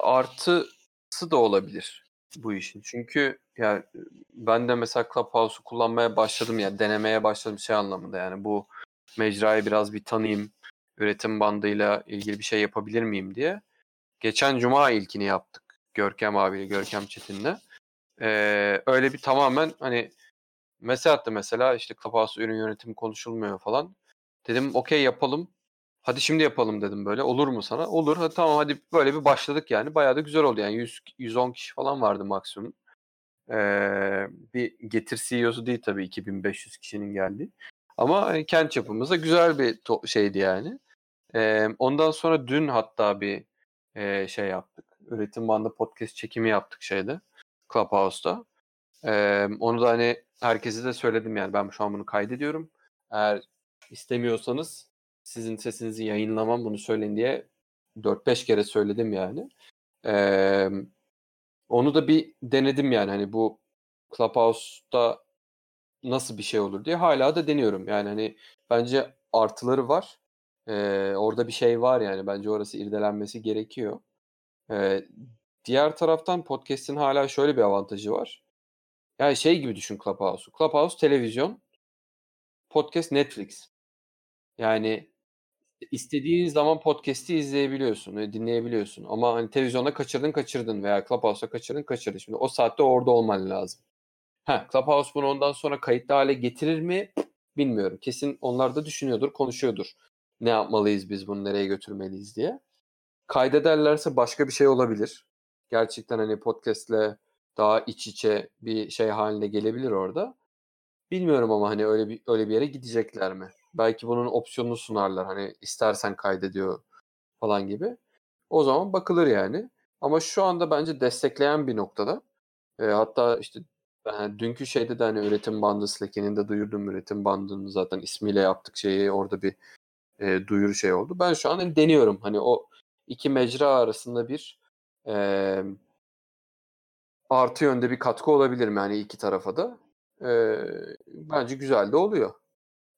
artısı da olabilir bu işin. Çünkü yani ben de mesela Clubhouse'u kullanmaya başladım ya yani denemeye başladım şey anlamında yani bu mecrayı biraz bir tanıyayım üretim bandıyla ilgili bir şey yapabilir miyim diye. Geçen cuma ilkini yaptık Görkem abiyle Görkem Çetin'le. Ee, öyle bir tamamen hani mesaj attı mesela işte Clubhouse ürün yönetimi konuşulmuyor falan. Dedim okey yapalım. Hadi şimdi yapalım dedim böyle. Olur mu sana? Olur. Hadi tamam hadi böyle bir başladık yani. Bayağı da güzel oldu yani. 100 110 kişi falan vardı maksimum. Ee, bir Getir CEO'su değil tabii 2500 kişinin geldiği. Ama hani kendi çapımızda güzel bir şeydi yani. Ee, ondan sonra dün hatta bir e, şey yaptık. Üretim bandı podcast çekimi yaptık şeyde. Clubhouse'da. Ee, onu da hani herkese de söyledim yani ben şu an bunu kaydediyorum. Eğer istemiyorsanız sizin sesinizi yayınlamam bunu söyleyin diye 4-5 kere söyledim yani. Ee, onu da bir denedim yani hani bu Clubhouse'da nasıl bir şey olur diye hala da deniyorum. Yani hani bence artıları var. Ee, orada bir şey var yani bence orası irdelenmesi gerekiyor. Ee, diğer taraftan podcast'in hala şöyle bir avantajı var. Yani şey gibi düşün Clubhouse'u. Clubhouse televizyon, podcast Netflix. Yani istediğin zaman podcast'i izleyebiliyorsun, dinleyebiliyorsun. Ama hani televizyonda kaçırdın kaçırdın veya Clubhouse'da kaçırdın kaçırdın. Şimdi o saatte orada olman lazım. Ha, Clubhouse bunu ondan sonra kayıtlı hale getirir mi? Bilmiyorum. Kesin onlar da düşünüyordur, konuşuyordur. Ne yapmalıyız biz bunu, nereye götürmeliyiz diye. Kaydederlerse başka bir şey olabilir. gerçekten hani podcast'le daha iç içe bir şey haline gelebilir orada. Bilmiyorum ama hani öyle bir öyle bir yere gidecekler mi? Belki bunun opsiyonunu sunarlar. Hani istersen kaydediyor falan gibi. O zaman bakılır yani. Ama şu anda bence destekleyen bir noktada. E, hatta işte yani dünkü şeyde de hani üretim bandı Slack'inin de duyurdum üretim bandını zaten ismiyle yaptık şeyi orada bir e, duyuru şey oldu. Ben şu an hani deniyorum. Hani o iki mecra arasında bir e, artı yönde bir katkı olabilir mi? Yani iki tarafa da. E, bence güzel de oluyor.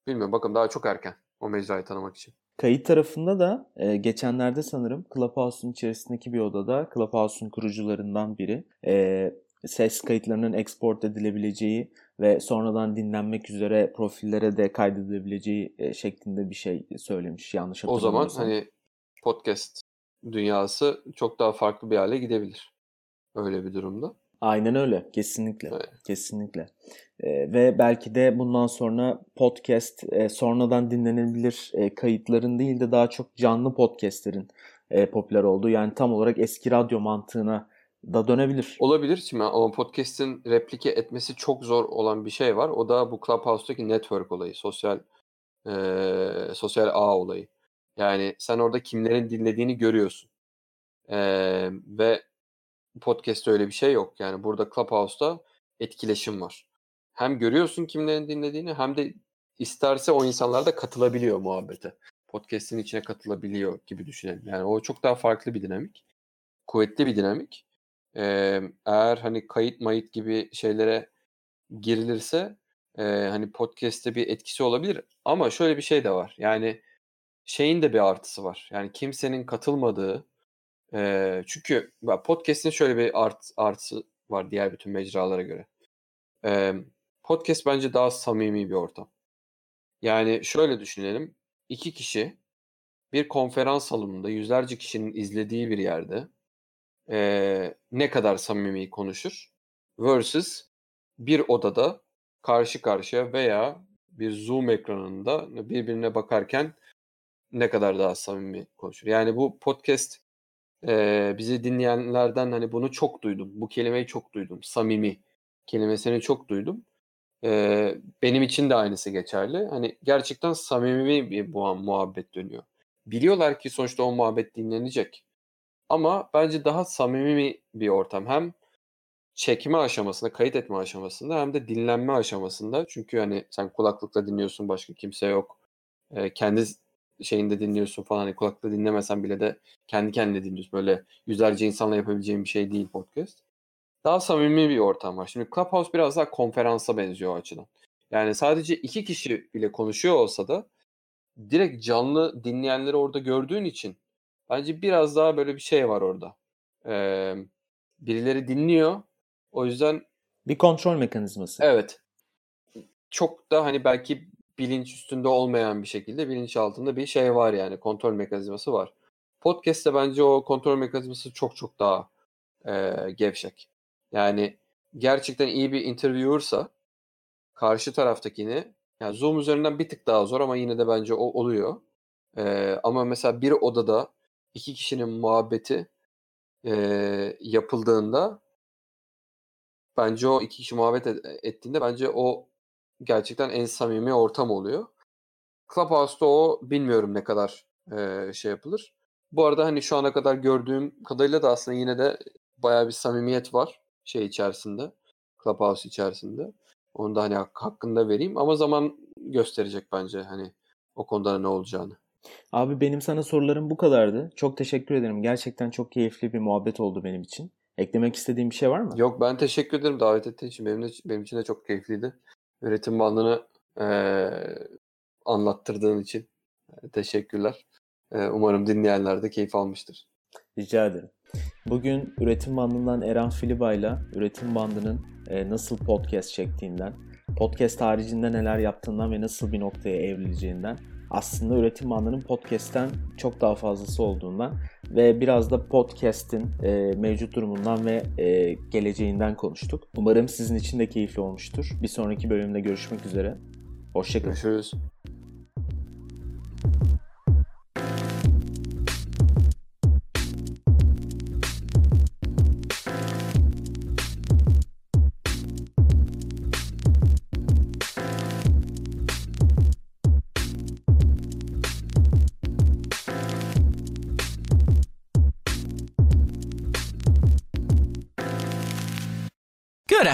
Bilmiyorum bakın daha çok erken o mecrayı tanımak için. Kayıt tarafında da e, geçenlerde sanırım Clubhouse'un içerisindeki bir odada Clubhouse'un kurucularından biri e, ses kayıtlarının export edilebileceği ve sonradan dinlenmek üzere profillere de kaydedilebileceği e, şeklinde bir şey söylemiş yanlış O zaman hatırlamıyorsam. hani podcast dünyası çok daha farklı bir hale gidebilir. Öyle bir durumda. Aynen öyle. Kesinlikle. Evet. Kesinlikle. Ee, ve belki de bundan sonra podcast e, sonradan dinlenebilir e, kayıtların değil de daha çok canlı podcastlerin e, popüler olduğu yani tam olarak eski radyo mantığına da dönebilir. Olabilir şimdi ama podcast'in replike etmesi çok zor olan bir şey var. O da bu Clubhouse'daki network olayı, sosyal eee, sosyal ağ olayı. Yani sen orada kimlerin dinlediğini görüyorsun. Eee, ve podcast'te öyle bir şey yok. Yani burada Clubhouse'da etkileşim var. Hem görüyorsun kimlerin dinlediğini hem de isterse o insanlar da katılabiliyor muhabbete. Podcast'in içine katılabiliyor gibi düşünelim. Yani o çok daha farklı bir dinamik. Kuvvetli bir dinamik. Eee, eğer hani kayıt mayıt gibi şeylere girilirse eee, hani podcast'te bir etkisi olabilir. Ama şöyle bir şey de var. Yani şeyin de bir artısı var. Yani kimsenin katılmadığı çünkü podcast'in şöyle bir art, artısı var diğer bütün mecralara göre. Eee, podcast bence daha samimi bir ortam. Yani şöyle düşünelim. iki kişi bir konferans salonunda yüzlerce kişinin izlediği bir yerde eee, ne kadar samimi konuşur versus bir odada karşı karşıya veya bir Zoom ekranında birbirine bakarken ne kadar daha samimi konuşur. Yani bu podcast eee, bizi dinleyenlerden hani bunu çok duydum. Bu kelimeyi çok duydum. Samimi kelimesini çok duydum. Eee, benim için de aynısı geçerli. Hani gerçekten samimi bir muhabbet dönüyor. Biliyorlar ki sonuçta o muhabbet dinlenecek. Ama bence daha samimi bir ortam. Hem çekme aşamasında, kayıt etme aşamasında hem de dinlenme aşamasında. Çünkü hani sen kulaklıkla dinliyorsun, başka kimse yok. Eee, kendi şeyinde dinliyorsun falan. Hani kulaklıkla dinlemesen bile de kendi kendine dinliyorsun. Böyle yüzlerce insanla yapabileceğin bir şey değil podcast. Daha samimi bir ortam var. Şimdi Clubhouse biraz daha konferansa benziyor o açıdan. Yani sadece iki kişi bile konuşuyor olsa da direkt canlı dinleyenleri orada gördüğün için bence biraz daha böyle bir şey var orada. Eee, birileri dinliyor. O yüzden Bir kontrol mekanizması. evet çok da hani belki bilinç üstünde olmayan bir şekilde bilinç altında bir şey var yani kontrol mekanizması var. Podcast'te bence o kontrol mekanizması çok çok daha eee, gevşek. Yani gerçekten iyi bir interviewer'sa karşı taraftakini yani Zoom üzerinden bir tık daha zor ama yine de bence o oluyor. Eee, ama mesela bir odada iki kişinin muhabbeti eee, yapıldığında bence o iki kişi muhabbet et- ettiğinde bence o gerçekten en samimi ortam oluyor. Clubhouse'da o bilmiyorum ne kadar eee, şey yapılır. Bu arada hani şu ana kadar gördüğüm kadarıyla da aslında yine de bayağı bir samimiyet var şey içerisinde. Clubhouse içerisinde. Onu da hani hak- hakkında vereyim ama zaman gösterecek bence hani o konuda ne olacağını. Abi benim sana sorularım bu kadardı. Çok teşekkür ederim. Gerçekten çok keyifli bir muhabbet oldu benim için. Eklemek istediğim bir şey var mı? Yok ben teşekkür ederim davet ettiğin için. Benim, de, benim için de çok keyifliydi. Üretim bandını eee, anlattırdığın için e, teşekkürler. E, umarım dinleyenler de keyif almıştır. Rica ederim. Bugün Üretim Bandı'ndan Eren Filiba'yla Üretim Bandı'nın e, nasıl podcast çektiğinden, podcast haricinde neler yaptığından ve nasıl bir noktaya evrileceğinden, aslında Üretim Bandı'nın podcast'ten çok daha fazlası olduğundan ve biraz da podcast'in e, mevcut durumundan ve e, geleceğinden konuştuk. Umarım sizin için de keyifli olmuştur. Bir sonraki bölümde görüşmek üzere. Hoşçakalın. Görüşürüz.